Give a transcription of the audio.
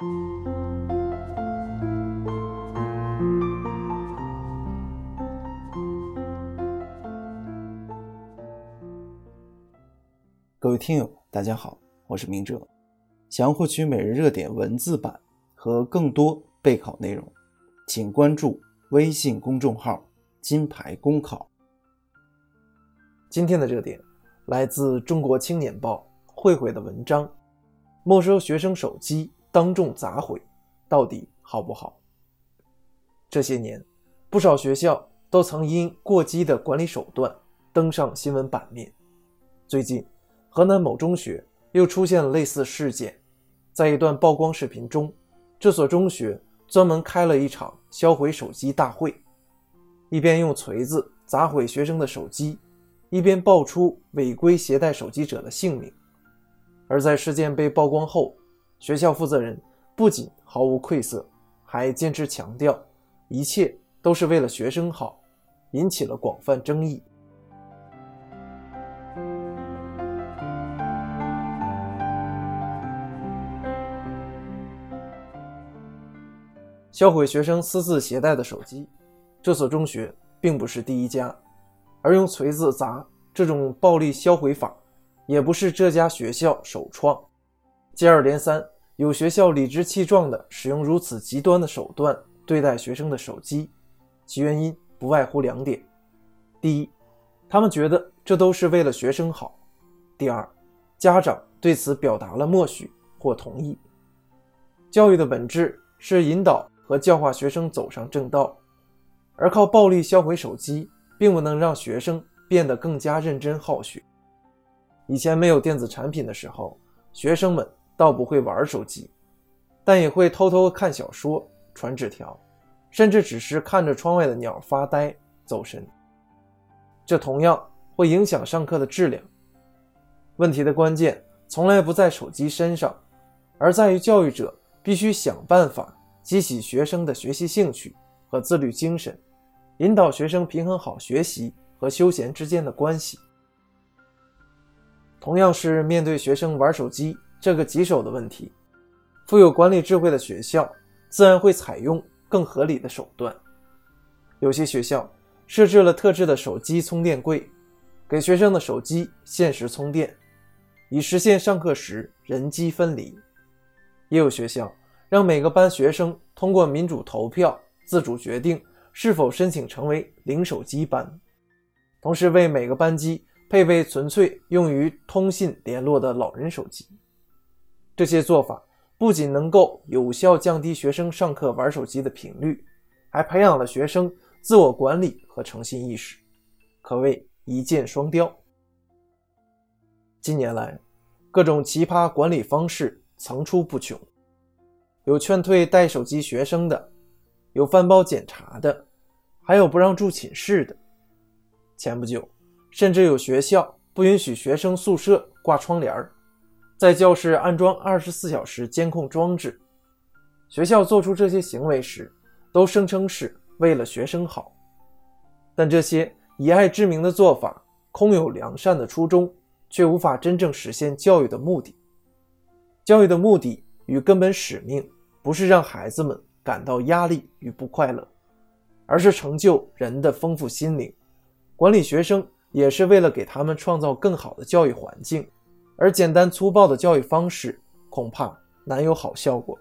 各位听友，大家好，我是明哲。想要获取每日热点文字版和更多备考内容，请关注微信公众号“金牌公考”。今天的热点来自《中国青年报》慧慧的文章：“没收学生手机，当众砸毁，到底好不好？”这些年，不少学校都曾因过激的管理手段登上新闻版面。最近，河南某中学又出现了类似事件，在一段曝光视频中，这所中学专门开了一场销毁手机大会，一边用锤子砸毁学生的手机，一边爆出违规携带手机者的姓名。而在事件被曝光后，学校负责人不仅毫无愧色，还坚持强调一切都是为了学生好，引起了广泛争议。销毁学生私自携带的手机，这所中学并不是第一家，而用锤子砸这种暴力销毁法，也不是这家学校首创。接二连三，有学校理直气壮地使用如此极端的手段对待学生的手机，其原因不外乎两点：第一，他们觉得这都是为了学生好；第二，家长对此表达了默许或同意。教育的本质是引导。和教化学生走上正道，而靠暴力销毁手机，并不能让学生变得更加认真好学。以前没有电子产品的时候，学生们倒不会玩手机，但也会偷偷看小说、传纸条，甚至只是看着窗外的鸟发呆、走神。这同样会影响上课的质量。问题的关键从来不在手机身上，而在于教育者必须想办法。激起学生的学习兴趣和自律精神，引导学生平衡好学习和休闲之间的关系。同样是面对学生玩手机这个棘手的问题，富有管理智慧的学校自然会采用更合理的手段。有些学校设置了特制的手机充电柜，给学生的手机限时充电，以实现上课时人机分离。也有学校。让每个班学生通过民主投票自主决定是否申请成为零手机班，同时为每个班级配备纯粹用于通信联络的老人手机。这些做法不仅能够有效降低学生上课玩手机的频率，还培养了学生自我管理和诚信意识，可谓一箭双雕。近年来，各种奇葩管理方式层出不穷。有劝退带手机学生的，有翻包检查的，还有不让住寝室的。前不久，甚至有学校不允许学生宿舍挂窗帘在教室安装二十四小时监控装置。学校做出这些行为时，都声称是为了学生好，但这些以爱之名的做法，空有良善的初衷，却无法真正实现教育的目的。教育的目的。与根本使命不是让孩子们感到压力与不快乐，而是成就人的丰富心灵。管理学生也是为了给他们创造更好的教育环境，而简单粗暴的教育方式恐怕难有好效果。